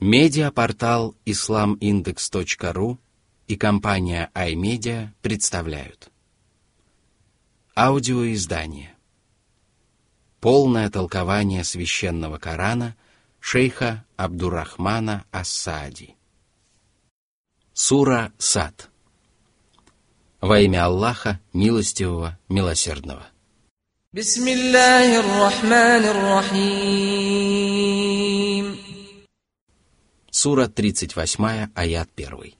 Медиапортал islamindex.ru и компания iMedia представляют. Аудиоиздание. Полное толкование священного Корана шейха Абдурахмана Ассади. Сура Сад. Во имя Аллаха, милостивого, милосердного. Бисмиллахир-рахманир-рахим Сура 38, аят 1.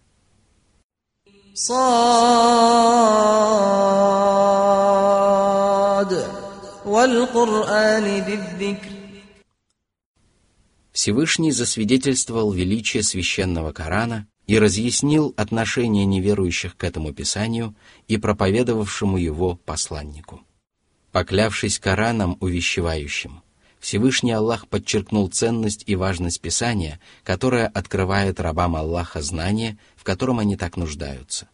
Всевышний засвидетельствовал величие священного Корана и разъяснил отношение неверующих к этому писанию и проповедовавшему его посланнику. Поклявшись Кораном увещевающим, Всевышний Аллах подчеркнул ценность и важность Писания, которое открывает рабам Аллаха знание, в котором они так нуждаются.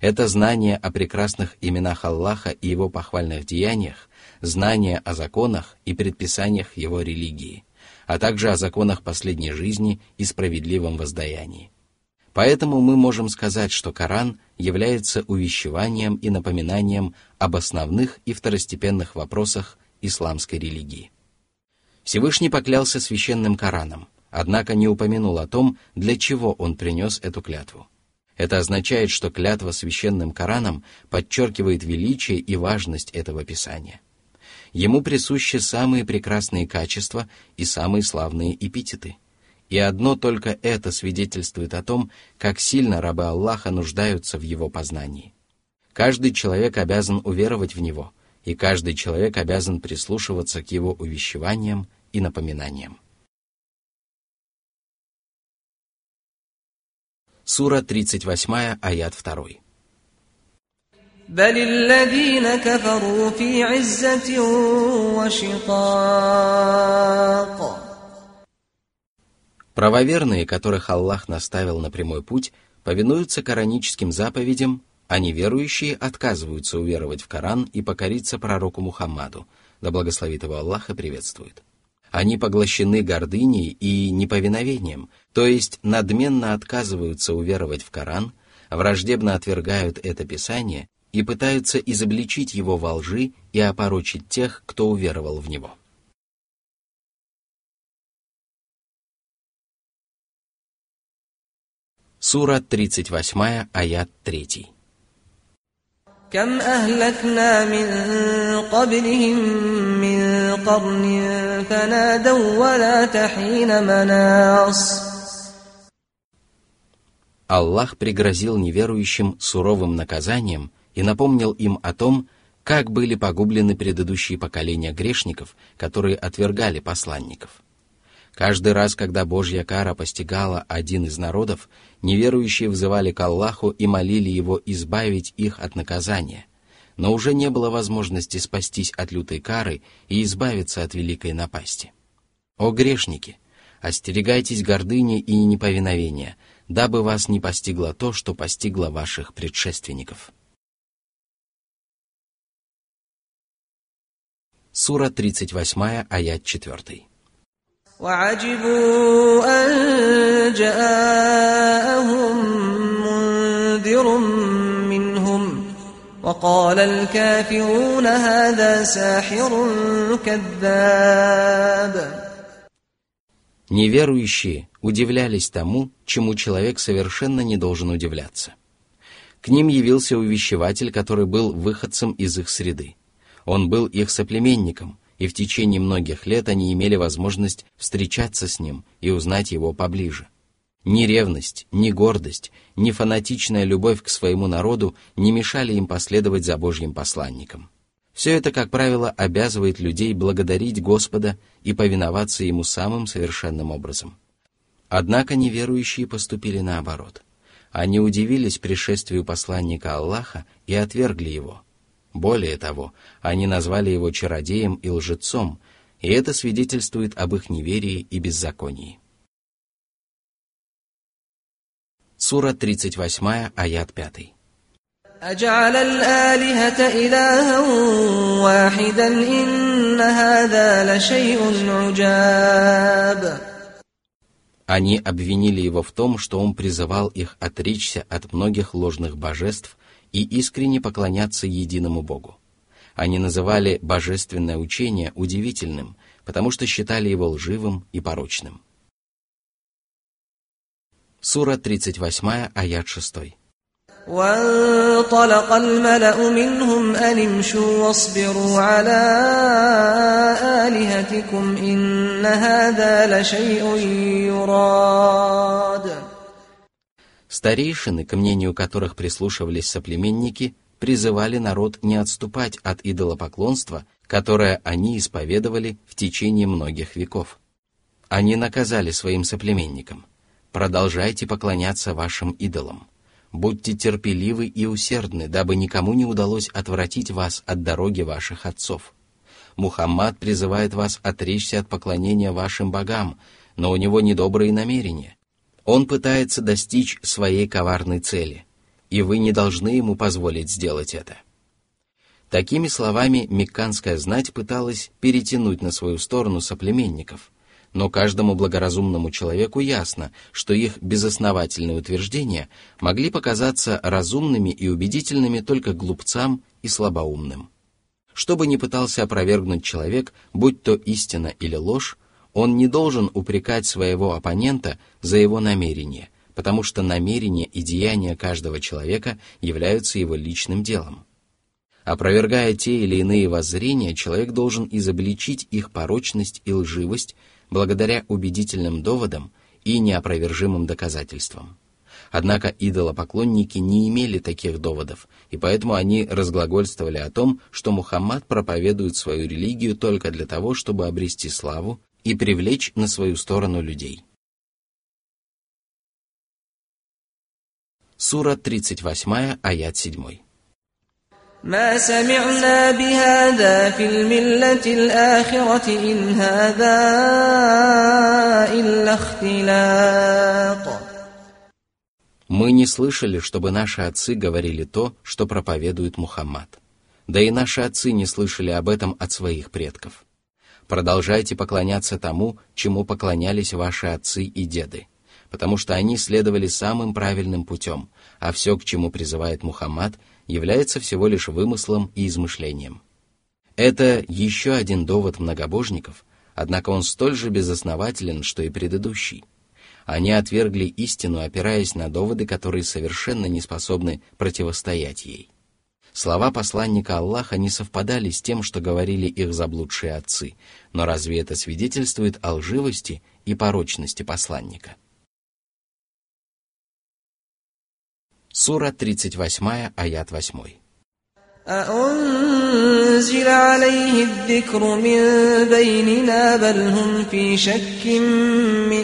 Это знание о прекрасных именах Аллаха и его похвальных деяниях, знание о законах и предписаниях его религии, а также о законах последней жизни и справедливом воздаянии. Поэтому мы можем сказать, что Коран является увещеванием и напоминанием об основных и второстепенных вопросах исламской религии. Всевышний поклялся священным Кораном, однако не упомянул о том, для чего он принес эту клятву. Это означает, что клятва священным Кораном подчеркивает величие и важность этого писания. Ему присущи самые прекрасные качества и самые славные эпитеты. И одно только это свидетельствует о том, как сильно рабы Аллаха нуждаются в его познании. Каждый человек обязан уверовать в него – и каждый человек обязан прислушиваться к его увещеваниям и напоминаниям. Сура 38, аят 2. بل الذين كفروا في عزة وشقاق Правоверные, которых Аллах наставил на прямой путь, повинуются кораническим заповедям а неверующие отказываются уверовать в Коран и покориться пророку Мухаммаду, да благословит его Аллах и приветствует. Они поглощены гордыней и неповиновением, то есть надменно отказываются уверовать в Коран, враждебно отвергают это Писание и пытаются изобличить его во лжи и опорочить тех, кто уверовал в него. Сура 38, аят 3. كم أهلكنا من قبلهم من قرن فنادوا ولا تحين مناص Аллах пригрозил неверующим суровым наказанием и напомнил им о том, как были погублены предыдущие поколения грешников, которые отвергали посланников – Каждый раз, когда Божья кара постигала один из народов, неверующие взывали к Аллаху и молили Его избавить их от наказания. Но уже не было возможности спастись от лютой кары и избавиться от великой напасти. О грешники! Остерегайтесь гордыни и неповиновения, дабы вас не постигло то, что постигло ваших предшественников. Сура 38, аят 4. وعجبوا أن جاءهم منذر منهم وقال الكافرون هذا ساحر كذاب Неверующие удивлялись тому, чему человек совершенно не должен удивляться. К ним явился увещеватель, который был выходцем из их среды. Он был их соплеменником, и в течение многих лет они имели возможность встречаться с ним и узнать его поближе. Ни ревность, ни гордость, ни фанатичная любовь к своему народу не мешали им последовать за Божьим посланником. Все это, как правило, обязывает людей благодарить Господа и повиноваться Ему самым совершенным образом. Однако неверующие поступили наоборот. Они удивились пришествию посланника Аллаха и отвергли его – более того, они назвали его чародеем и лжецом, и это свидетельствует об их неверии и беззаконии. Сура 38, аят 5. أجعل الآلهة إلها واحدا إن هذا لشيء عجاب Они обвинили его в том, что он призывал их отречься от многих ложных божеств и искренне поклоняться единому Богу. Они называли божественное учение удивительным, потому что считали его лживым и порочным. Сура 38, аят 6. وانطلق الملأ منهم أن امشوا واصبروا على آلهتكم إن هذا لشيء يراد Старейшины, к мнению которых прислушивались соплеменники, призывали народ не отступать от идолопоклонства, которое они исповедовали в течение многих веков. Они наказали своим соплеменникам «Продолжайте поклоняться вашим идолам, будьте терпеливы и усердны, дабы никому не удалось отвратить вас от дороги ваших отцов. Мухаммад призывает вас отречься от поклонения вашим богам, но у него недобрые намерения. Он пытается достичь своей коварной цели, и вы не должны ему позволить сделать это. Такими словами мекканская знать пыталась перетянуть на свою сторону соплеменников, но каждому благоразумному человеку ясно, что их безосновательные утверждения могли показаться разумными и убедительными только глупцам и слабоумным. Что бы ни пытался опровергнуть человек, будь то истина или ложь, он не должен упрекать своего оппонента за его намерение, потому что намерение и деяния каждого человека являются его личным делом. Опровергая те или иные воззрения, человек должен изобличить их порочность и лживость благодаря убедительным доводам и неопровержимым доказательствам. Однако идолопоклонники не имели таких доводов, и поэтому они разглагольствовали о том, что Мухаммад проповедует свою религию только для того, чтобы обрести славу и привлечь на свою сторону людей. Сура 38, аят 7. ما سمعنا بهذا في الملة الآخرة إن هذا إلا اختلاق Мы не слышали, чтобы наши отцы говорили то, что проповедует Мухаммад. Да и наши отцы не слышали об этом от своих предков. Продолжайте поклоняться тому, чему поклонялись ваши отцы и деды, потому что они следовали самым правильным путем, а все, к чему призывает Мухаммад, является всего лишь вымыслом и измышлением. Это еще один довод многобожников, однако он столь же безоснователен, что и предыдущий. Они отвергли истину, опираясь на доводы, которые совершенно не способны противостоять ей. Слова посланника Аллаха не совпадали с тем, что говорили их заблудшие отцы, но разве это свидетельствует о лживости и порочности посланника? Сура 38, аят 8. أأنزل عليه الذكر من بيننا بل هم في شك من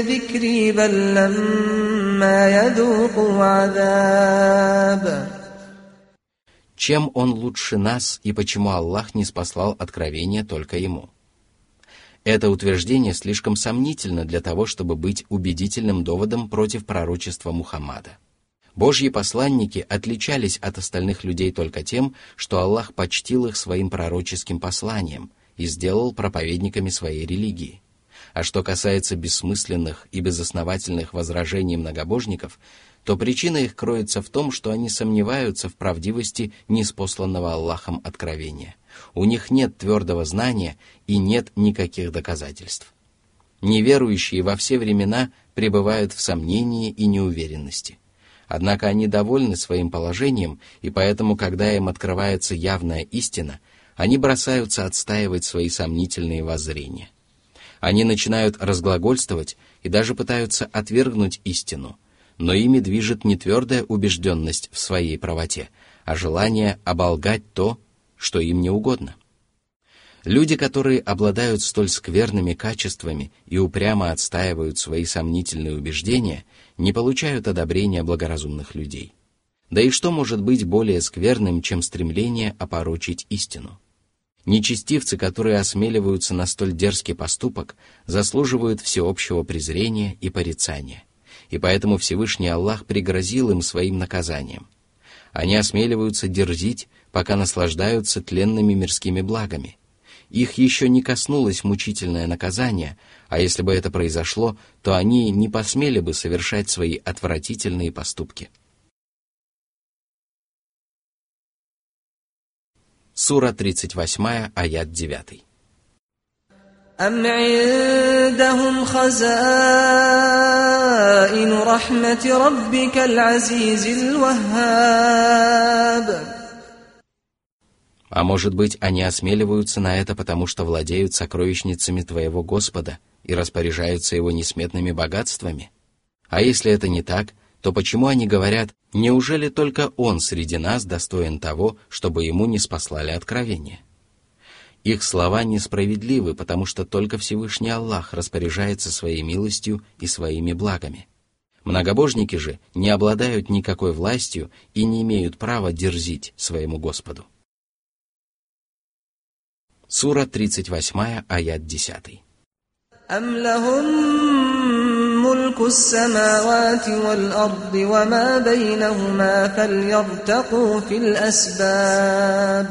ذكري بل لما يذوقوا عذاب чем он лучше нас и почему Аллах не спаслал откровение только ему? Это утверждение слишком сомнительно для того, чтобы быть убедительным доводом против пророчества Мухаммада. Божьи посланники отличались от остальных людей только тем, что Аллах почтил их своим пророческим посланием и сделал проповедниками своей религии. А что касается бессмысленных и безосновательных возражений многобожников, то причина их кроется в том, что они сомневаются в правдивости неспосланного Аллахом откровения. У них нет твердого знания и нет никаких доказательств. Неверующие во все времена пребывают в сомнении и неуверенности – Однако они довольны своим положением, и поэтому, когда им открывается явная истина, они бросаются отстаивать свои сомнительные воззрения. Они начинают разглагольствовать и даже пытаются отвергнуть истину, но ими движет не твердая убежденность в своей правоте, а желание оболгать то, что им не угодно. Люди, которые обладают столь скверными качествами и упрямо отстаивают свои сомнительные убеждения – не получают одобрения благоразумных людей. Да и что может быть более скверным, чем стремление опорочить истину? Нечестивцы, которые осмеливаются на столь дерзкий поступок, заслуживают всеобщего презрения и порицания. И поэтому Всевышний Аллах пригрозил им своим наказанием. Они осмеливаются дерзить, пока наслаждаются тленными мирскими благами. их еще не коснулось мучительное наказание, а если бы это произошло, то они не посмели бы совершать свои отвратительные поступки. Сура 38, аят 9. أم عندهم خزائن رحمة ربك العزيز الوهاب А может быть, они осмеливаются на это, потому что владеют сокровищницами твоего Господа и распоряжаются его несметными богатствами? А если это не так, то почему они говорят, неужели только он среди нас достоин того, чтобы ему не спаслали откровение? Их слова несправедливы, потому что только Всевышний Аллах распоряжается своей милостью и своими благами. Многобожники же не обладают никакой властью и не имеют права дерзить своему Господу. Сура 38, аят 10. أم لهم ملك السماوات والأرض وما بينهما فليرتقوا في الأسباب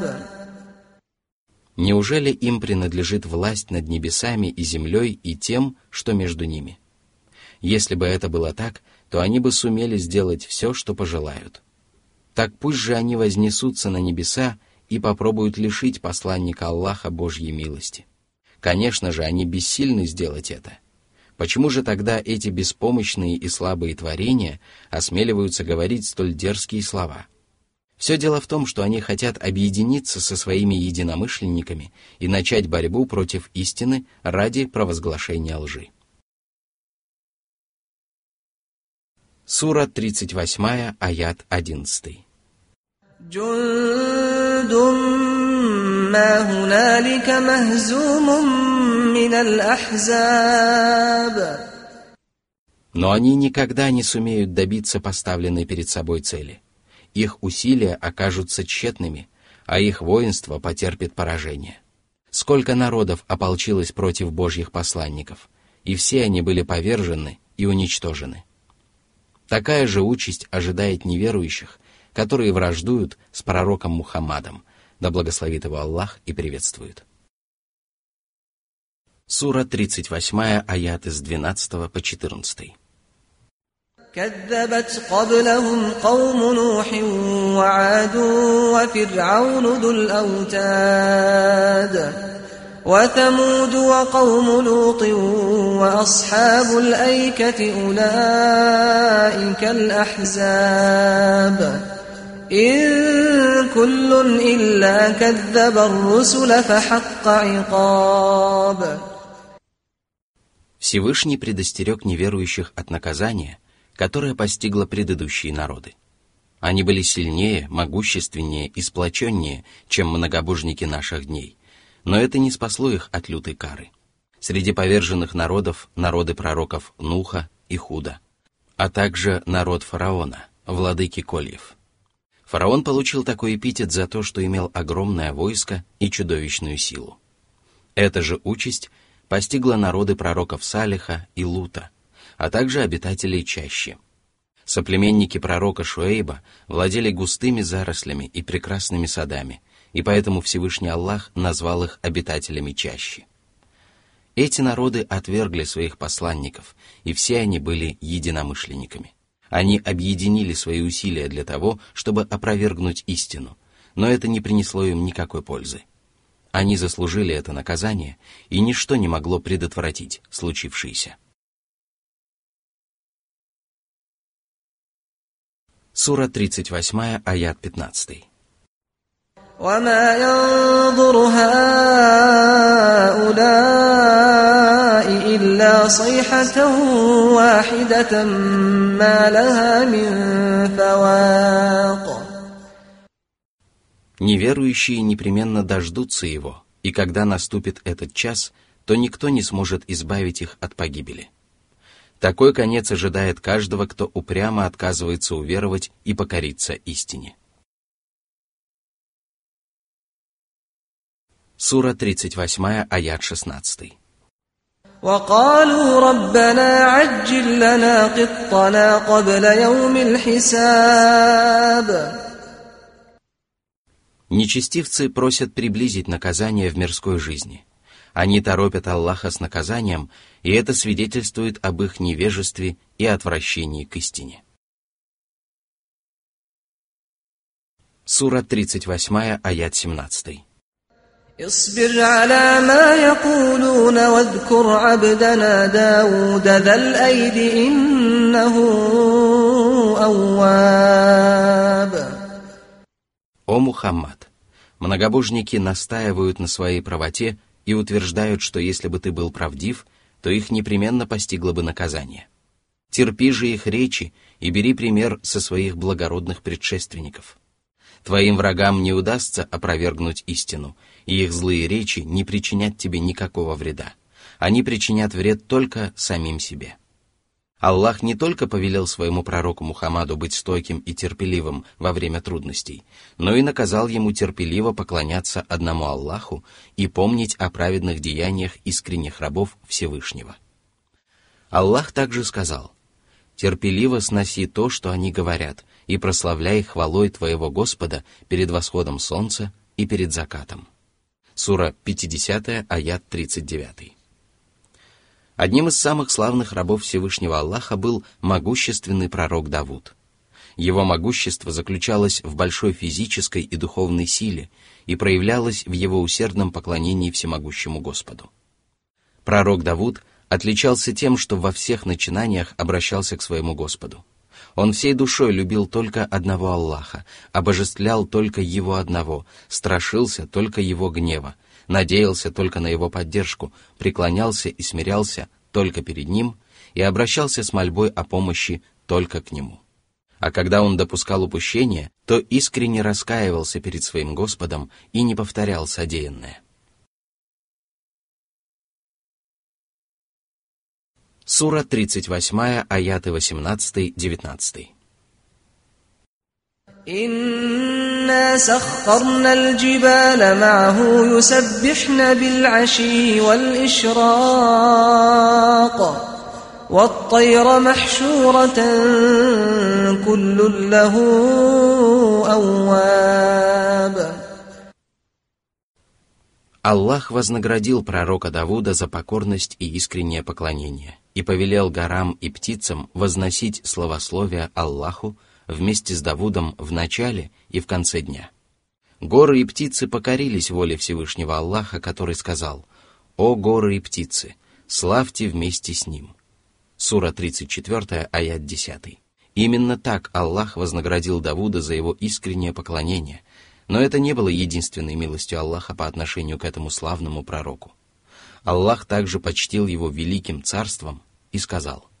Неужели им принадлежит власть над небесами и землей и тем, что между ними? Если бы это было так, то они бы сумели сделать все, что пожелают. Так пусть же они вознесутся на небеса и попробуют лишить посланника Аллаха Божьей милости. Конечно же, они бессильны сделать это. Почему же тогда эти беспомощные и слабые творения осмеливаются говорить столь дерзкие слова? Все дело в том, что они хотят объединиться со своими единомышленниками и начать борьбу против истины ради провозглашения лжи. Сура 38, аят 11. Но они никогда не сумеют добиться поставленной перед собой цели – их усилия окажутся тщетными, а их воинство потерпит поражение. Сколько народов ополчилось против Божьих посланников, и все они были повержены и уничтожены. Такая же участь ожидает неверующих, которые враждуют с пророком Мухаммадом, да благословит его Аллах и приветствует. Сура 38, аят из 12 по 14. كذبت قبلهم قوم نوح وعاد وفرعون ذو الأوتاد وثمود وقوم لوط وأصحاب الأيكة أولئك الأحزاب إن كل إلا كذب الرسل فحق عقاب Всевышний предостерег неверующих от наказания, которое постигло предыдущие народы. Они были сильнее, могущественнее и сплоченнее, чем многобожники наших дней, но это не спасло их от лютой кары. Среди поверженных народов народы пророков Нуха и Худа, а также народ фараона, владыки Кольев – Фараон получил такой эпитет за то, что имел огромное войско и чудовищную силу. Эта же участь постигла народы пророков Салиха и Лута, а также обитателей чащи. Соплеменники пророка Шуэйба владели густыми зарослями и прекрасными садами, и поэтому Всевышний Аллах назвал их обитателями чащи. Эти народы отвергли своих посланников, и все они были единомышленниками. Они объединили свои усилия для того, чтобы опровергнуть истину, но это не принесло им никакой пользы. Они заслужили это наказание, и ничто не могло предотвратить случившееся. Сура 38, аят 15. وما ينظر هؤلاء إلا صيحة واحدة ما لها من فواق Неверующие непременно дождутся его, и когда наступит этот час, то никто не сможет избавить их от погибели. Такой конец ожидает каждого, кто упрямо отказывается уверовать и покориться истине. Сура 38, аят 16. وقالوا ربنا عجل لنا قطنا قبل يوم الحساب Нечестивцы просят приблизить наказание в мирской жизни. Они торопят Аллаха с наказанием, и это свидетельствует об их невежестве и отвращении к истине. Сура 38, аят 17. اصبر على ما يقولون واذكر عبدنا داود ذا الأيد إنه أواب О Мухаммад! Многобожники настаивают на своей правоте и утверждают, что если бы ты был правдив, то их непременно постигло бы наказание. Терпи же их речи и бери пример со своих благородных предшественников. Твоим врагам не удастся опровергнуть истину, и их злые речи не причинят тебе никакого вреда. Они причинят вред только самим себе. Аллах не только повелел своему пророку Мухаммаду быть стойким и терпеливым во время трудностей, но и наказал ему терпеливо поклоняться одному Аллаху и помнить о праведных деяниях искренних рабов Всевышнего. Аллах также сказал, «Терпеливо сноси то, что они говорят, и прославляй хвалой твоего Господа перед восходом солнца и перед закатом». Сура 50, аят 39. Одним из самых славных рабов Всевышнего Аллаха был могущественный пророк Давуд. Его могущество заключалось в большой физической и духовной силе и проявлялось в его усердном поклонении всемогущему Господу. Пророк Давуд отличался тем, что во всех начинаниях обращался к своему Господу. Он всей душой любил только одного Аллаха, обожествлял только Его одного, страшился только Его гнева, надеялся только на его поддержку, преклонялся и смирялся только перед ним и обращался с мольбой о помощи только к нему. А когда он допускал упущение, то искренне раскаивался перед своим Господом и не повторял содеянное. Сура 38, аяты 18-19. إنا سخرنا الجبال معه يسبحن بالعشي والإشراق والطير محشورة كل له أواب Аллах вознаградил пророка Давуда за покорность и искреннее поклонение и повелел горам и птицам возносить словословие Аллаху вместе с Давудом в начале и в конце дня. Горы и птицы покорились воле Всевышнего Аллаха, который сказал «О горы и птицы, славьте вместе с Ним». Сура 34, аят 10. Именно так Аллах вознаградил Давуда за его искреннее поклонение, но это не было единственной милостью Аллаха по отношению к этому славному пророку. Аллах также почтил его великим царством и сказал –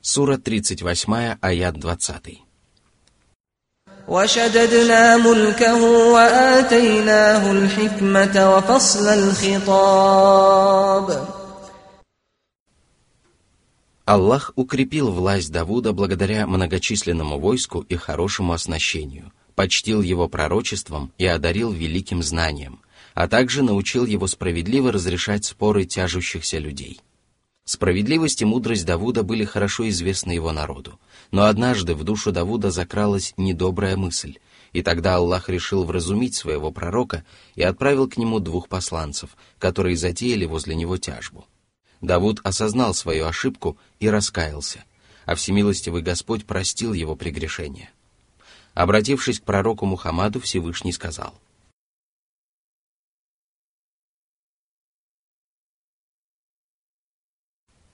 Сура 38, аят 20. وشددنا ملكه وآتيناه الحكمة وفصل الخطاب Аллах укрепил власть Давуда благодаря многочисленному войску и хорошему оснащению, почтил его пророчеством и одарил великим знанием, а также научил его справедливо разрешать споры тяжущихся людей – Справедливость и мудрость Давуда были хорошо известны его народу. Но однажды в душу Давуда закралась недобрая мысль, и тогда Аллах решил вразумить своего пророка и отправил к нему двух посланцев, которые затеяли возле него тяжбу. Давуд осознал свою ошибку и раскаялся, а всемилостивый Господь простил его прегрешение. Обратившись к пророку Мухаммаду, Всевышний сказал —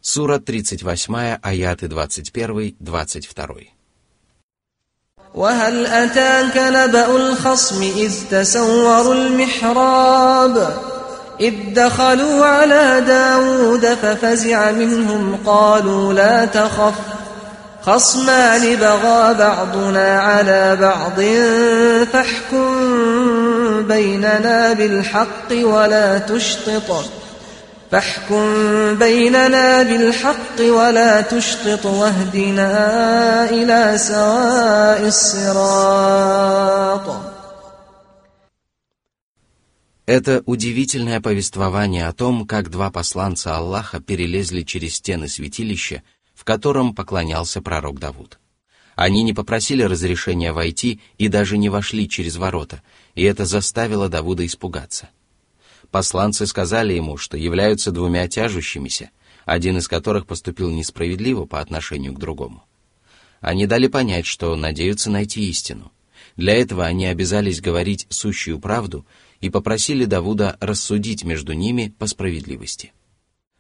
Сура 38, аяты 21-22. وهل أتاك نبأ الخصم إذ تسوروا المحراب إذ دخلوا على داود ففزع منهم قالوا لا تخف خصمان بغى بعضنا على بعض فاحكم بيننا بالحق ولا تشطط فاحكم بيننا بالحق ولا تشطط واهدنا إلى سواء الصراط Это удивительное повествование о том, как два посланца Аллаха перелезли через стены святилища, в котором поклонялся пророк Давуд. Они не попросили разрешения войти и даже не вошли через ворота, и это заставило Давуда испугаться. Посланцы сказали ему, что являются двумя тяжущимися, один из которых поступил несправедливо по отношению к другому. Они дали понять, что надеются найти истину. Для этого они обязались говорить сущую правду и попросили Давуда рассудить между ними по справедливости.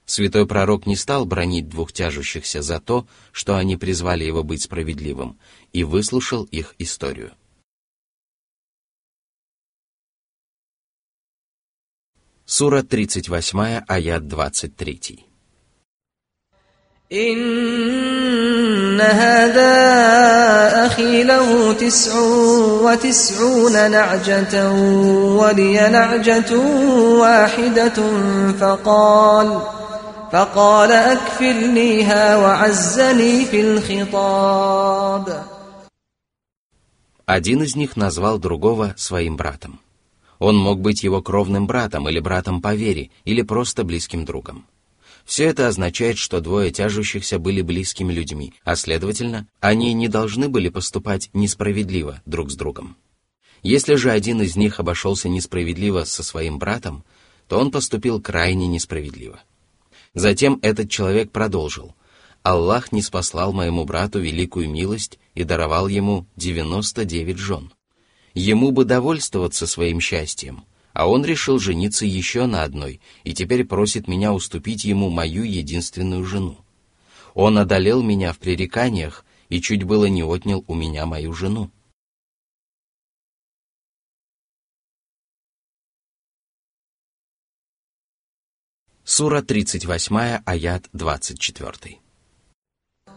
Святой пророк не стал бронить двух тяжущихся за то, что они призвали его быть справедливым, и выслушал их историю. Сура 38, аят 23. إن هذا أخي له تسع وتسعون نعجة ولي نعجة واحدة فقال فقال أكفلنيها وعزني في الخطاب Один из них назвал другого своим братом. Он мог быть его кровным братом или братом по вере, или просто близким другом. Все это означает, что двое тяжущихся были близкими людьми, а следовательно, они не должны были поступать несправедливо друг с другом. Если же один из них обошелся несправедливо со своим братом, то он поступил крайне несправедливо. Затем этот человек продолжил. «Аллах не спаслал моему брату великую милость и даровал ему 99 жен. Ему бы довольствоваться своим счастьем, а он решил жениться еще на одной и теперь просит меня уступить ему мою единственную жену. Он одолел меня в пререканиях и чуть было не отнял у меня мою жену. Сура 38, аят 24.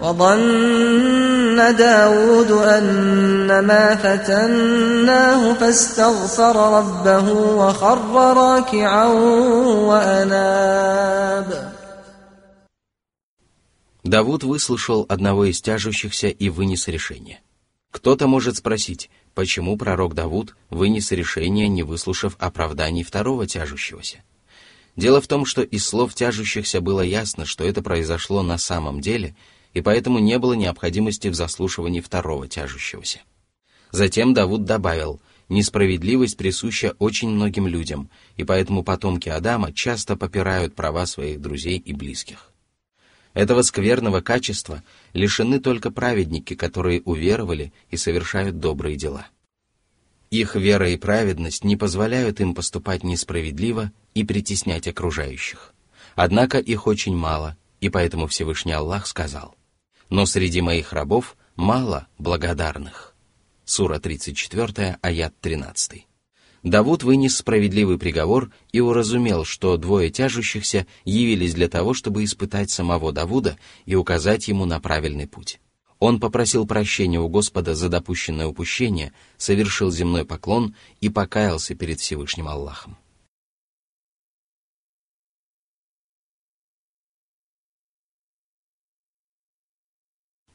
وظن داود أنما فتناه فاستغفر ربه وخر راكعا وأناب Давуд выслушал одного из тяжущихся и вынес решение. Кто-то может спросить, почему пророк Давуд вынес решение, не выслушав оправданий второго тяжущегося. Дело в том, что из слов тяжущихся было ясно, что это произошло на самом деле – и поэтому не было необходимости в заслушивании второго тяжущегося. Затем Давуд добавил, несправедливость присуща очень многим людям, и поэтому потомки Адама часто попирают права своих друзей и близких. Этого скверного качества лишены только праведники, которые уверовали и совершают добрые дела. Их вера и праведность не позволяют им поступать несправедливо и притеснять окружающих. Однако их очень мало, и поэтому Всевышний Аллах сказал – но среди моих рабов мало благодарных. Сура 34, аят 13. Давуд вынес справедливый приговор и уразумел, что двое тяжущихся явились для того, чтобы испытать самого Давуда и указать ему на правильный путь. Он попросил прощения у Господа за допущенное упущение, совершил земной поклон и покаялся перед Всевышним Аллахом.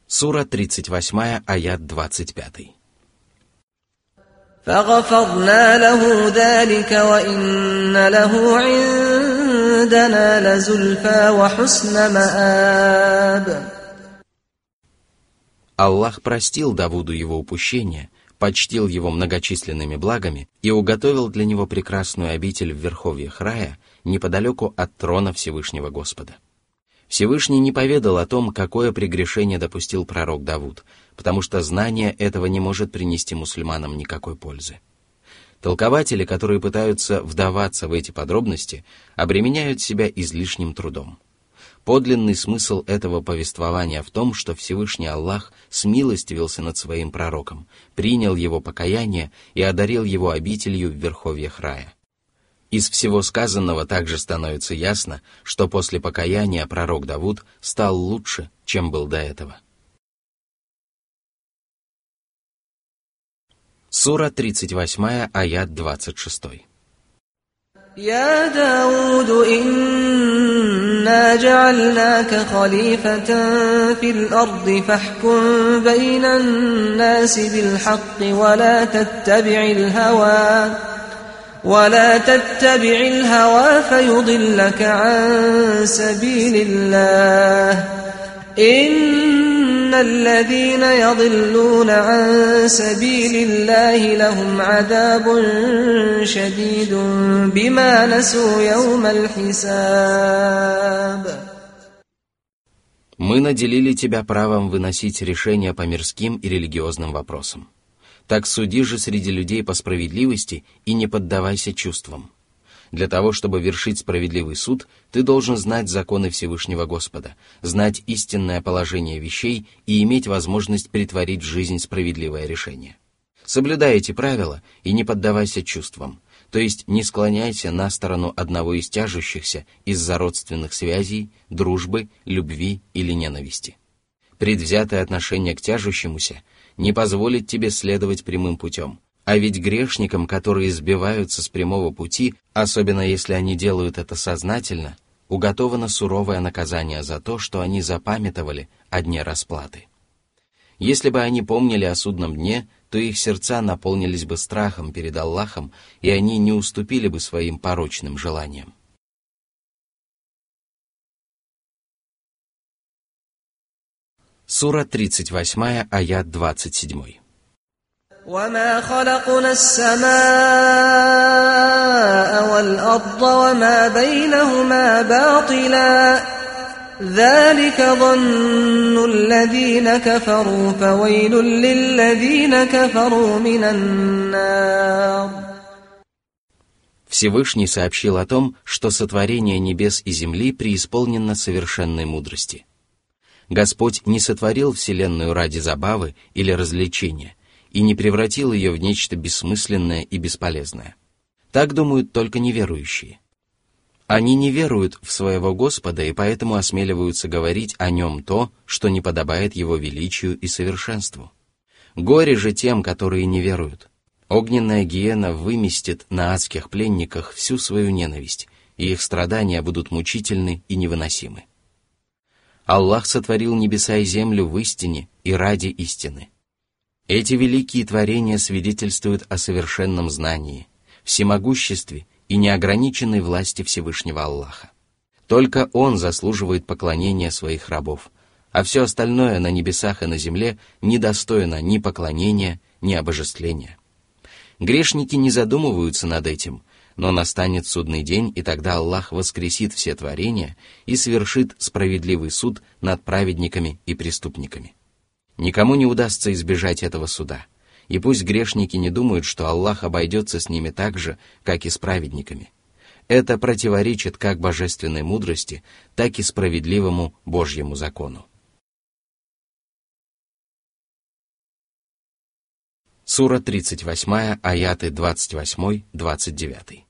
Сура 38, аят 25. فغفرنا له ذلك وإن له عندنا لزلفى وحسن مآب Аллах простил Давуду его упущение, почтил его многочисленными благами и уготовил для него прекрасную обитель в верховьях рая неподалеку от трона Всевышнего Господа. Всевышний не поведал о том, какое прегрешение допустил пророк Давуд, потому что знание этого не может принести мусульманам никакой пользы. Толкователи, которые пытаются вдаваться в эти подробности, обременяют себя излишним трудом. Подлинный смысл этого повествования в том, что Всевышний Аллах смилостивился над своим пророком, принял его покаяние и одарил его обителью в верховьях рая. Из всего сказанного также становится ясно, что после покаяния пророк Давуд стал лучше, чем был до этого. Сура 38, аят 26. يا داود إنا جعلناك خليفة في الأرض فاحكم بين الناس بالحق ولا تتبع الهوى ولا تتبع الهوى فيضلك عن سبيل الله إن الذين يضلون عن سبيل الله لهم عذاب شديد بما نسوا يوم الحساب Мы наделили тебя правом выносить решения по мирским и религиозным вопросам. Так суди же среди людей по справедливости и не поддавайся чувствам. Для того, чтобы вершить справедливый суд, ты должен знать законы Всевышнего Господа, знать истинное положение вещей и иметь возможность притворить в жизнь справедливое решение. Соблюдай эти правила и не поддавайся чувствам, то есть не склоняйся на сторону одного из тяжущихся из-за родственных связей, дружбы, любви или ненависти. Предвзятое отношение к тяжущемуся не позволит тебе следовать прямым путем. А ведь грешникам, которые сбиваются с прямого пути, особенно если они делают это сознательно, уготовано суровое наказание за то, что они запамятовали о дне расплаты. Если бы они помнили о судном дне, то их сердца наполнились бы страхом перед Аллахом, и они не уступили бы своим порочным желаниям. Сура 38, аят 27. وما خلقنا السماء والأرض وما بينهما باطلا ذلك ظن الذين كفروا فويل للذين كفروا من النار Всевышний сообщил о том, что сотворение небес и земли преисполнено совершенной мудрости – – Господь не сотворил Вселенную ради забавы или развлечения и не превратил ее в нечто бессмысленное и бесполезное. Так думают только неверующие. Они не веруют в своего Господа и поэтому осмеливаются говорить о нем то, что не подобает его величию и совершенству. Горе же тем, которые не веруют. Огненная гиена выместит на адских пленниках всю свою ненависть, и их страдания будут мучительны и невыносимы. Аллах сотворил небеса и землю в истине и ради истины. Эти великие творения свидетельствуют о совершенном знании, всемогуществе и неограниченной власти Всевышнего Аллаха. Только Он заслуживает поклонения своих рабов, а все остальное на небесах и на земле недостойно ни поклонения, ни обожествления. Грешники не задумываются над этим, но настанет судный день, и тогда Аллах воскресит все творения и совершит справедливый суд над праведниками и преступниками. Никому не удастся избежать этого суда, и пусть грешники не думают, что Аллах обойдется с ними так же, как и с праведниками. Это противоречит как божественной мудрости, так и справедливому Божьему закону. Сура 38, аяты 28-29.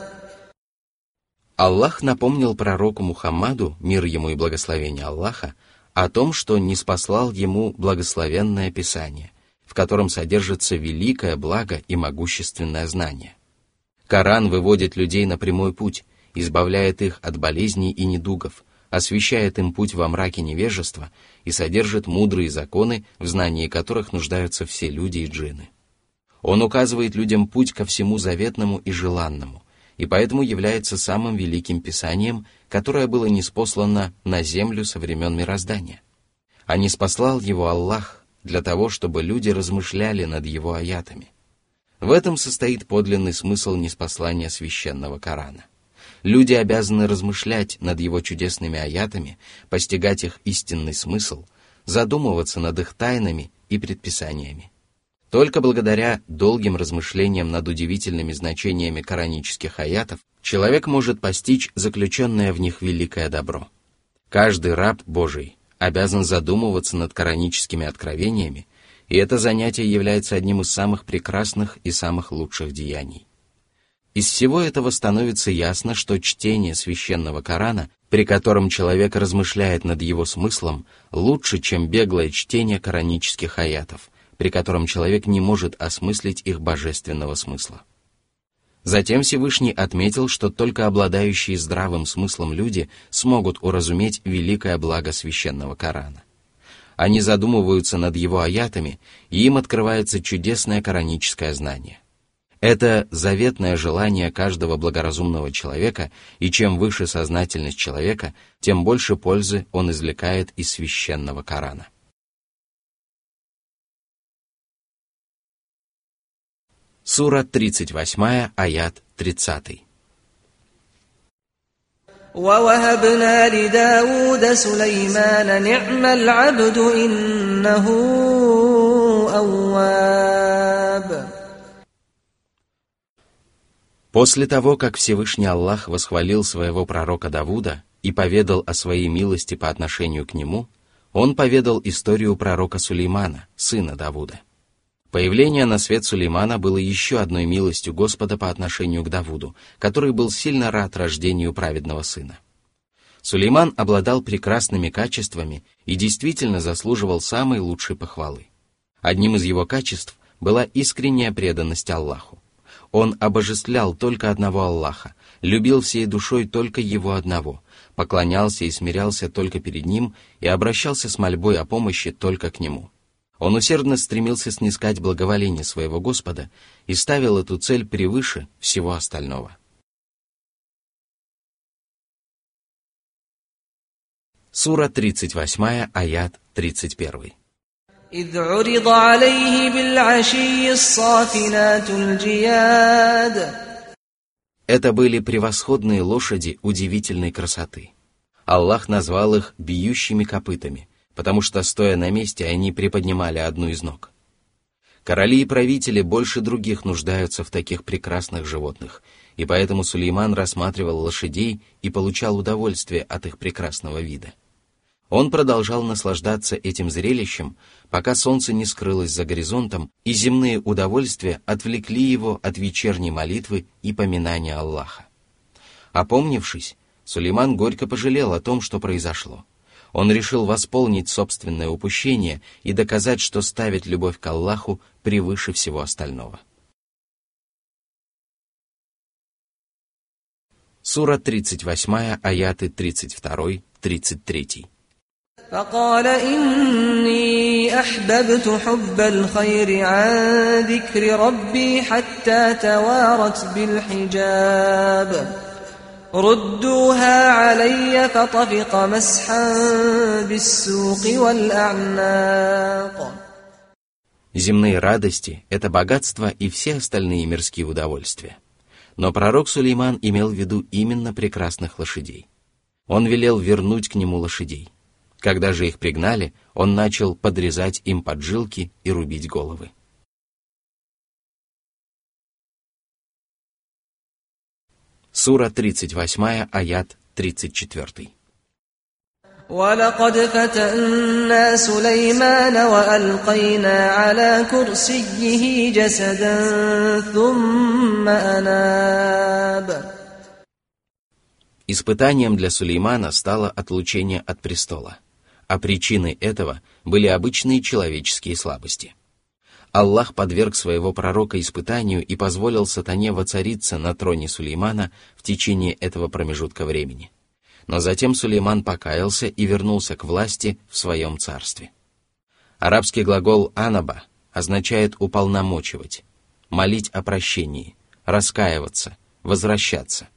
Аллах напомнил пророку Мухаммаду, мир ему и благословение Аллаха, о том, что не спаслал ему благословенное Писание, в котором содержится великое благо и могущественное знание. Коран выводит людей на прямой путь, избавляет их от болезней и недугов, освещает им путь во мраке невежества и содержит мудрые законы, в знании которых нуждаются все люди и джинны. Он указывает людям путь ко всему заветному и желанному – и поэтому является самым великим писанием, которое было неспослано на землю со времен мироздания. А не спаслал его Аллах для того, чтобы люди размышляли над его аятами. В этом состоит подлинный смысл неспослания священного Корана. Люди обязаны размышлять над его чудесными аятами, постигать их истинный смысл, задумываться над их тайнами и предписаниями. Только благодаря долгим размышлениям над удивительными значениями коранических аятов человек может постичь заключенное в них великое добро. Каждый раб Божий обязан задумываться над кораническими откровениями, и это занятие является одним из самых прекрасных и самых лучших деяний. Из всего этого становится ясно, что чтение священного Корана, при котором человек размышляет над его смыслом, лучше, чем беглое чтение коранических аятов, при котором человек не может осмыслить их божественного смысла. Затем Всевышний отметил, что только обладающие здравым смыслом люди смогут уразуметь великое благо священного Корана. Они задумываются над его аятами, и им открывается чудесное кораническое знание. Это заветное желание каждого благоразумного человека, и чем выше сознательность человека, тем больше пользы он извлекает из священного Корана. Сура 38, аят 30. ووهبنا لداود سليمان نعم العبد إنه أواب После того, как Всевышний Аллах восхвалил своего пророка Давуда и поведал о своей милости по отношению к нему, он поведал историю пророка Сулеймана, сына Давуда. Появление на свет Сулеймана было еще одной милостью Господа по отношению к Давуду, который был сильно рад рождению праведного сына. Сулейман обладал прекрасными качествами и действительно заслуживал самой лучшей похвалы. Одним из его качеств была искренняя преданность Аллаху. Он обожествлял только одного Аллаха, любил всей душой только Его одного, поклонялся и смирялся только перед Ним и обращался с мольбой о помощи только к Нему. Он усердно стремился снискать благоволение своего Господа и ставил эту цель превыше всего остального. Сура 38, аят 31. إذ عرض عليه بالعشي الصافنات الجياد Это были превосходные лошади удивительной красоты. Аллах назвал их бьющими копытами, потому что, стоя на месте, они приподнимали одну из ног. Короли и правители больше других нуждаются в таких прекрасных животных, и поэтому Сулейман рассматривал лошадей и получал удовольствие от их прекрасного вида. Он продолжал наслаждаться этим зрелищем, пока солнце не скрылось за горизонтом, и земные удовольствия отвлекли его от вечерней молитвы и поминания Аллаха. Опомнившись, Сулейман горько пожалел о том, что произошло. Он решил восполнить собственное упущение и доказать, что ставит любовь к Аллаху превыше всего остального. Сура 38, аяты 32-33. فقال إني أحببت حب الخير عن ذكر ربي حتى توارت بالحجاب ردوها علي فطفق مسحا بالسوق والأعناق Земные радости – это богатство и все остальные мирские удовольствия. Но пророк Сулейман имел в виду именно прекрасных лошадей. Он велел вернуть к нему лошадей – когда же их пригнали, он начал подрезать им поджилки и рубить головы. Сура 38, аят 34. ولقد فتنا سليمان وألقينا على كرسيه جسدا ثم أناب Испытанием для Сулеймана стало отлучение от престола – а причиной этого были обычные человеческие слабости. Аллах подверг своего пророка испытанию и позволил сатане воцариться на троне Сулеймана в течение этого промежутка времени. Но затем Сулейман покаялся и вернулся к власти в своем царстве. Арабский глагол «анаба» означает «уполномочивать», «молить о прощении», «раскаиваться», «возвращаться».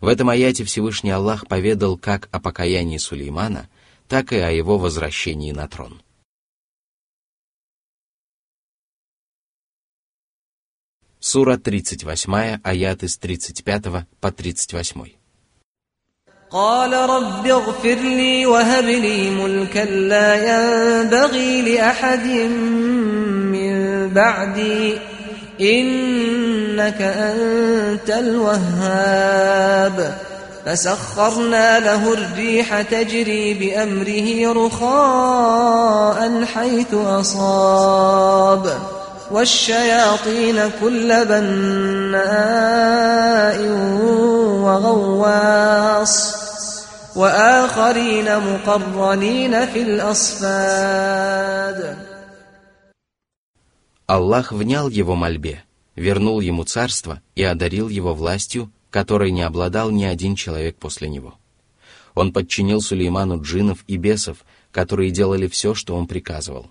В этом аяте Всевышний Аллах поведал как о покаянии Сулеймана – так и о его возвращении на трон. Сура 38, аяты с 35 по 38. قال رب اغفر لي وهب لي ملكا لا ينبغي لأحد من بعدي إنك أنت الوهاب فسخرنا له الريح تجري بأمره رخاء حيث أصاب والشياطين كل بناء وغواص وآخرين مقرنين في الأصفاد Аллах внял его мольбе, вернул ему царство и одарил его властью, которой не обладал ни один человек после него. Он подчинил Сулейману джинов и бесов, которые делали все, что он приказывал.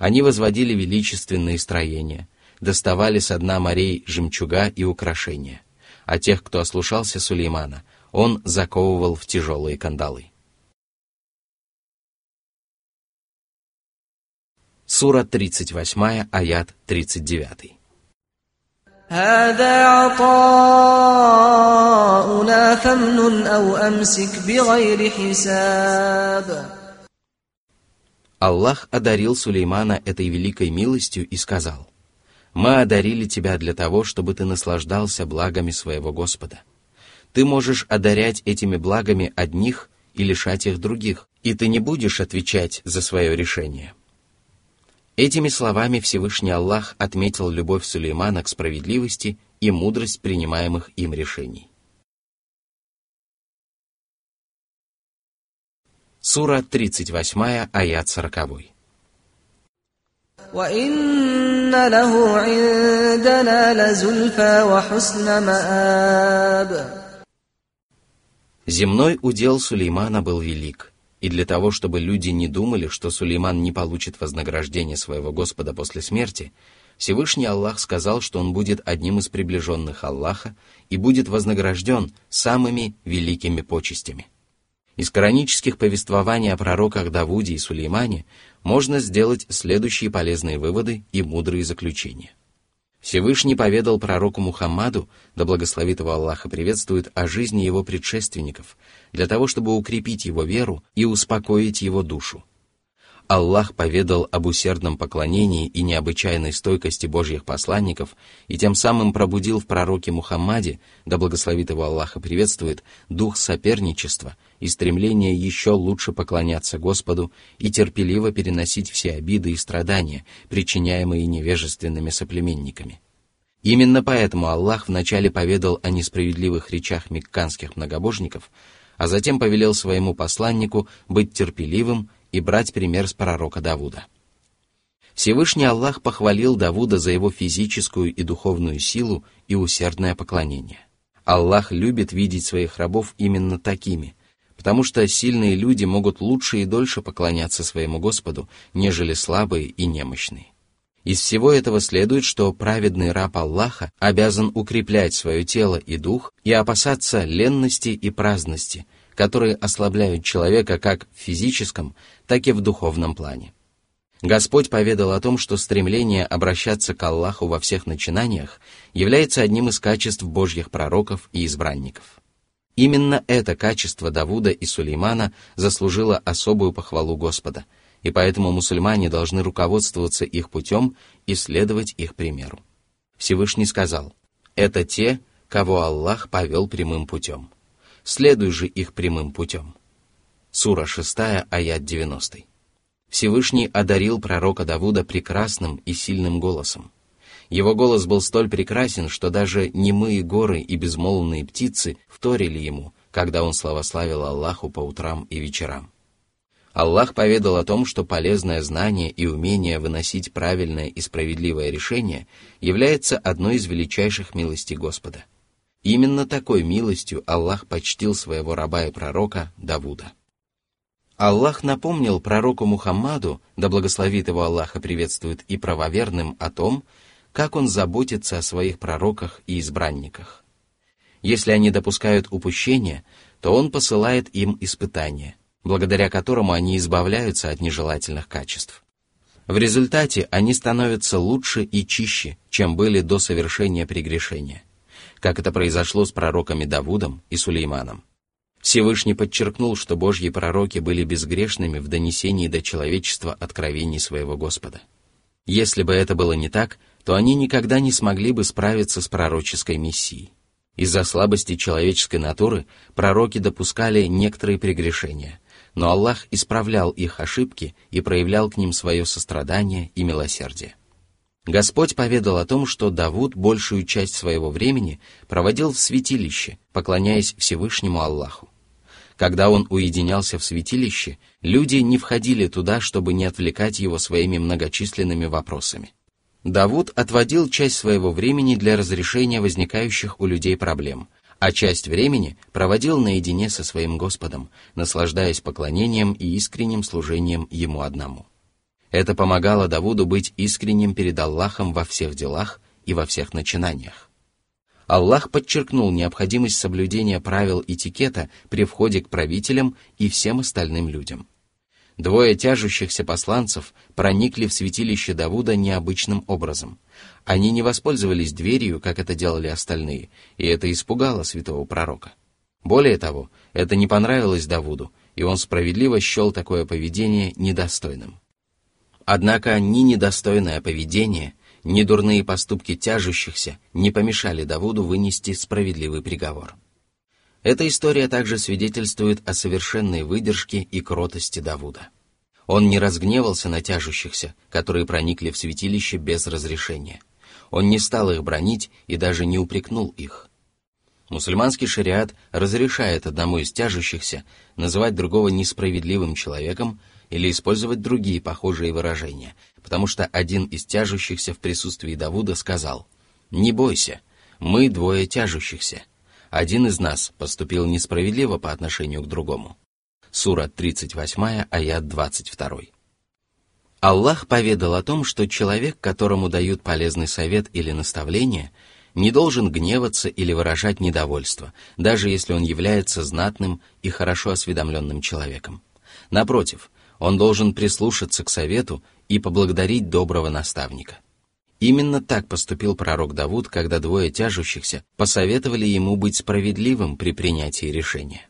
Они возводили величественные строения, доставали со дна морей жемчуга и украшения, а тех, кто ослушался Сулеймана, он заковывал в тяжелые кандалы. Сура 38, аят 39. هذا عطاؤنا فامنن أو أمسك بغير حساب Аллах одарил Сулеймана этой великой милостью и сказал, «Мы одарили тебя для того, чтобы ты наслаждался благами своего Господа. Ты можешь одарять этими благами одних и лишать их других, и ты не будешь отвечать за свое решение». Этими словами Всевышний Аллах отметил любовь Сулеймана к справедливости и мудрость принимаемых им решений. Сура 38, аят 40. Земной удел Сулеймана был велик, и для того, чтобы люди не думали, что Сулейман не получит вознаграждение своего Господа после смерти, Всевышний Аллах сказал, что он будет одним из приближенных Аллаха и будет вознагражден самыми великими почестями. Из коранических повествований о пророках Давуде и Сулеймане можно сделать следующие полезные выводы и мудрые заключения. Всевышний поведал пророку Мухаммаду, да благословит его Аллах и приветствует, о жизни его предшественников, для того, чтобы укрепить его веру и успокоить его душу. Аллах поведал об усердном поклонении и необычайной стойкости Божьих посланников и тем самым пробудил в пророке Мухаммаде, да благословит его Аллах и приветствует, дух соперничества и стремление еще лучше поклоняться Господу и терпеливо переносить все обиды и страдания, причиняемые невежественными соплеменниками. Именно поэтому Аллах вначале поведал о несправедливых речах мекканских многобожников, а затем повелел своему посланнику быть терпеливым и брать пример с пророка Давуда. Всевышний Аллах похвалил Давуда за его физическую и духовную силу и усердное поклонение. Аллах любит видеть своих рабов именно такими, потому что сильные люди могут лучше и дольше поклоняться своему Господу, нежели слабые и немощные. Из всего этого следует, что праведный раб Аллаха обязан укреплять свое тело и дух и опасаться ленности и праздности – которые ослабляют человека как в физическом, так и в духовном плане. Господь поведал о том, что стремление обращаться к Аллаху во всех начинаниях является одним из качеств Божьих пророков и избранников. Именно это качество Давуда и Сулеймана заслужило особую похвалу Господа, и поэтому мусульмане должны руководствоваться их путем и следовать их примеру. Всевышний сказал, «Это те, кого Аллах повел прямым путем» следуй же их прямым путем. Сура 6, аят 90. Всевышний одарил пророка Давуда прекрасным и сильным голосом. Его голос был столь прекрасен, что даже немые горы и безмолвные птицы вторили ему, когда он славославил Аллаху по утрам и вечерам. Аллах поведал о том, что полезное знание и умение выносить правильное и справедливое решение является одной из величайших милостей Господа. Именно такой милостью Аллах почтил своего раба и пророка Давуда. Аллах напомнил пророку Мухаммаду, да благословит его Аллах и приветствует и правоверным о том, как он заботится о своих пророках и избранниках. Если они допускают упущения, то он посылает им испытания, благодаря которому они избавляются от нежелательных качеств. В результате они становятся лучше и чище, чем были до совершения прегрешения – как это произошло с пророками Давудом и Сулейманом. Всевышний подчеркнул, что Божьи пророки были безгрешными в донесении до человечества откровений своего Господа. Если бы это было не так, то они никогда не смогли бы справиться с пророческой миссией. Из-за слабости человеческой натуры пророки допускали некоторые прегрешения, но Аллах исправлял их ошибки и проявлял к ним свое сострадание и милосердие. Господь поведал о том, что Давуд большую часть своего времени проводил в святилище, поклоняясь Всевышнему Аллаху. Когда он уединялся в святилище, люди не входили туда, чтобы не отвлекать его своими многочисленными вопросами. Давуд отводил часть своего времени для разрешения возникающих у людей проблем, а часть времени проводил наедине со своим Господом, наслаждаясь поклонением и искренним служением Ему одному. Это помогало Давуду быть искренним перед Аллахом во всех делах и во всех начинаниях. Аллах подчеркнул необходимость соблюдения правил этикета при входе к правителям и всем остальным людям. Двое тяжущихся посланцев проникли в святилище Давуда необычным образом. Они не воспользовались дверью, как это делали остальные, и это испугало святого пророка. Более того, это не понравилось Давуду, и он справедливо счел такое поведение недостойным. Однако ни недостойное поведение, ни дурные поступки тяжущихся не помешали Давуду вынести справедливый приговор. Эта история также свидетельствует о совершенной выдержке и кротости Давуда. Он не разгневался на тяжущихся, которые проникли в святилище без разрешения. Он не стал их бронить и даже не упрекнул их. Мусульманский шариат разрешает одному из тяжущихся называть другого несправедливым человеком или использовать другие похожие выражения, потому что один из тяжущихся в присутствии Давуда сказал «Не бойся, мы двое тяжущихся. Один из нас поступил несправедливо по отношению к другому». Сура 38, аят 22. Аллах поведал о том, что человек, которому дают полезный совет или наставление, не должен гневаться или выражать недовольство, даже если он является знатным и хорошо осведомленным человеком. Напротив, он должен прислушаться к совету и поблагодарить доброго наставника. Именно так поступил пророк Давуд, когда двое тяжущихся посоветовали ему быть справедливым при принятии решения.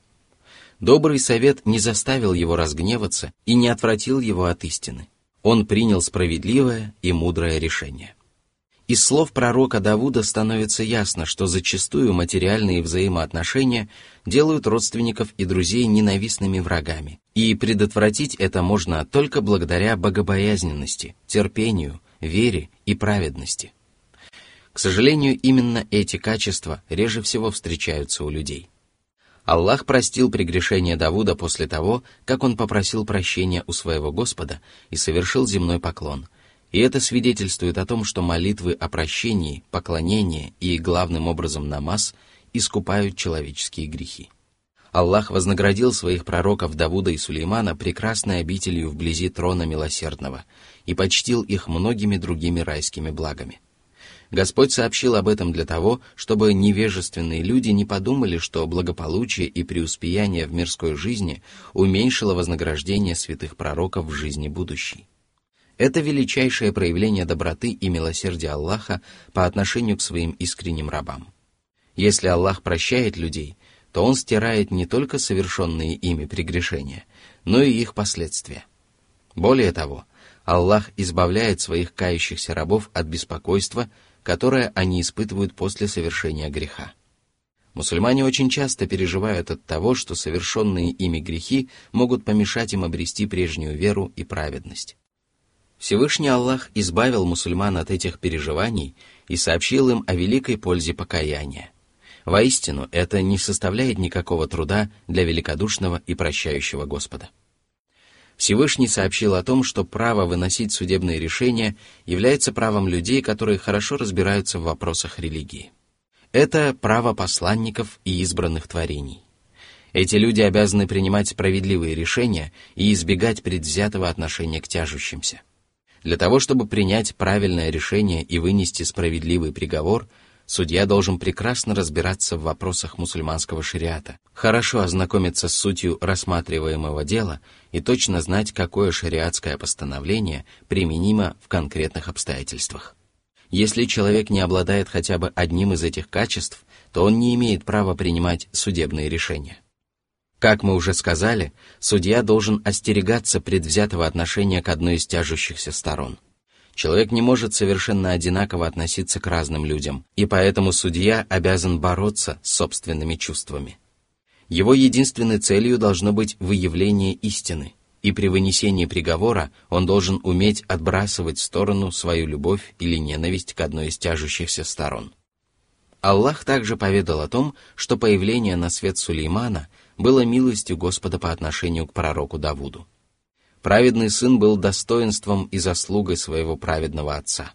Добрый совет не заставил его разгневаться и не отвратил его от истины. Он принял справедливое и мудрое решение. Из слов пророка Давуда становится ясно, что зачастую материальные взаимоотношения делают родственников и друзей ненавистными врагами, и предотвратить это можно только благодаря богобоязненности, терпению, вере и праведности. К сожалению, именно эти качества реже всего встречаются у людей. Аллах простил прегрешение Давуда после того, как он попросил прощения у своего Господа и совершил земной поклон – и это свидетельствует о том, что молитвы о прощении, поклонении и, главным образом, намаз искупают человеческие грехи. Аллах вознаградил своих пророков Давуда и Сулеймана прекрасной обителью вблизи трона милосердного и почтил их многими другими райскими благами. Господь сообщил об этом для того, чтобы невежественные люди не подумали, что благополучие и преуспеяние в мирской жизни уменьшило вознаграждение святых пророков в жизни будущей. Это величайшее проявление доброты и милосердия Аллаха по отношению к своим искренним рабам. Если Аллах прощает людей, то Он стирает не только совершенные ими прегрешения, но и их последствия. Более того, Аллах избавляет своих кающихся рабов от беспокойства, которое они испытывают после совершения греха. Мусульмане очень часто переживают от того, что совершенные ими грехи могут помешать им обрести прежнюю веру и праведность. Всевышний Аллах избавил мусульман от этих переживаний и сообщил им о великой пользе покаяния. Воистину, это не составляет никакого труда для великодушного и прощающего Господа. Всевышний сообщил о том, что право выносить судебные решения является правом людей, которые хорошо разбираются в вопросах религии. Это право посланников и избранных творений. Эти люди обязаны принимать справедливые решения и избегать предвзятого отношения к тяжущимся – для того, чтобы принять правильное решение и вынести справедливый приговор, судья должен прекрасно разбираться в вопросах мусульманского шариата, хорошо ознакомиться с сутью рассматриваемого дела и точно знать, какое шариатское постановление применимо в конкретных обстоятельствах. Если человек не обладает хотя бы одним из этих качеств, то он не имеет права принимать судебные решения. Как мы уже сказали, судья должен остерегаться предвзятого отношения к одной из тяжущихся сторон. Человек не может совершенно одинаково относиться к разным людям, и поэтому судья обязан бороться с собственными чувствами. Его единственной целью должно быть выявление истины, и при вынесении приговора он должен уметь отбрасывать в сторону свою любовь или ненависть к одной из тяжущихся сторон. Аллах также поведал о том, что появление на свет Сулеймана было милостью Господа по отношению к пророку Давуду. Праведный сын был достоинством и заслугой своего праведного отца.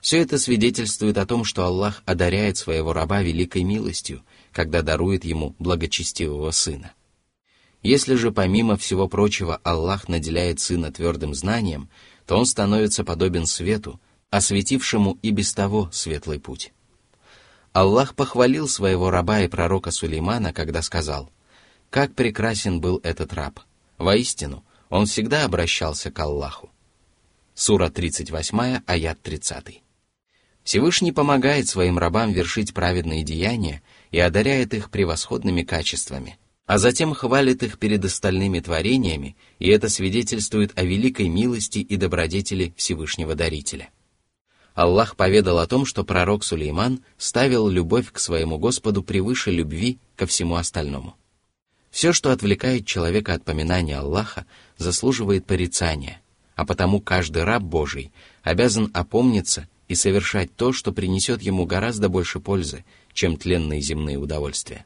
Все это свидетельствует о том, что Аллах одаряет своего раба великой милостью, когда дарует ему благочестивого сына. Если же помимо всего прочего Аллах наделяет сына твердым знанием, то он становится подобен свету, осветившему и без того светлый путь. Аллах похвалил своего раба и пророка Сулеймана, когда сказал, «Как прекрасен был этот раб! Воистину, он всегда обращался к Аллаху. Сура 38, аят 30. Всевышний помогает своим рабам вершить праведные деяния и одаряет их превосходными качествами, а затем хвалит их перед остальными творениями, и это свидетельствует о великой милости и добродетели Всевышнего Дарителя. Аллах поведал о том, что пророк Сулейман ставил любовь к своему Господу превыше любви ко всему остальному. Все, что отвлекает человека от поминания Аллаха, заслуживает порицания, а потому каждый раб Божий обязан опомниться и совершать то, что принесет ему гораздо больше пользы, чем тленные земные удовольствия.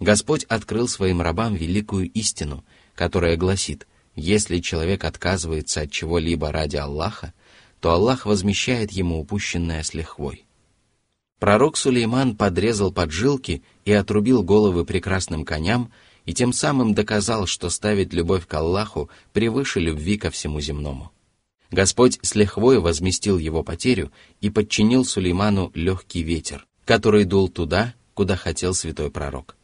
Господь открыл своим рабам великую истину, которая гласит, если человек отказывается от чего-либо ради Аллаха, то Аллах возмещает ему упущенное с лихвой. Пророк Сулейман подрезал поджилки и отрубил головы прекрасным коням, и тем самым доказал, что ставить любовь к Аллаху превыше любви ко всему земному. Господь с лихвой возместил его потерю и подчинил Сулейману легкий ветер, который дул туда, куда хотел святой пророк.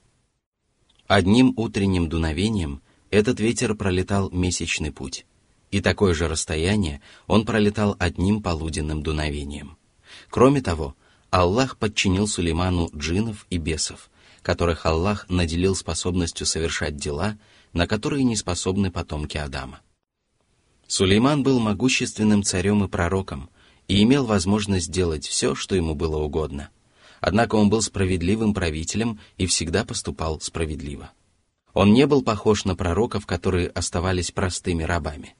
Одним утренним дуновением этот ветер пролетал месячный путь, и такое же расстояние он пролетал одним полуденным дуновением. Кроме того, Аллах подчинил Сулейману джинов и бесов, которых Аллах наделил способностью совершать дела, на которые не способны потомки Адама. Сулейман был могущественным царем и пророком и имел возможность делать все, что ему было угодно. Однако он был справедливым правителем и всегда поступал справедливо. Он не был похож на пророков, которые оставались простыми рабами.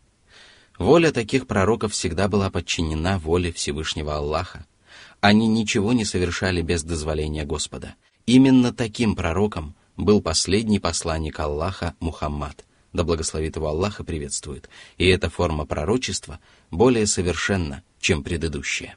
Воля таких пророков всегда была подчинена воле Всевышнего Аллаха. Они ничего не совершали без дозволения Господа, Именно таким пророком был последний посланник Аллаха Мухаммад, да благословит его Аллах и приветствует, и эта форма пророчества более совершенна, чем предыдущая.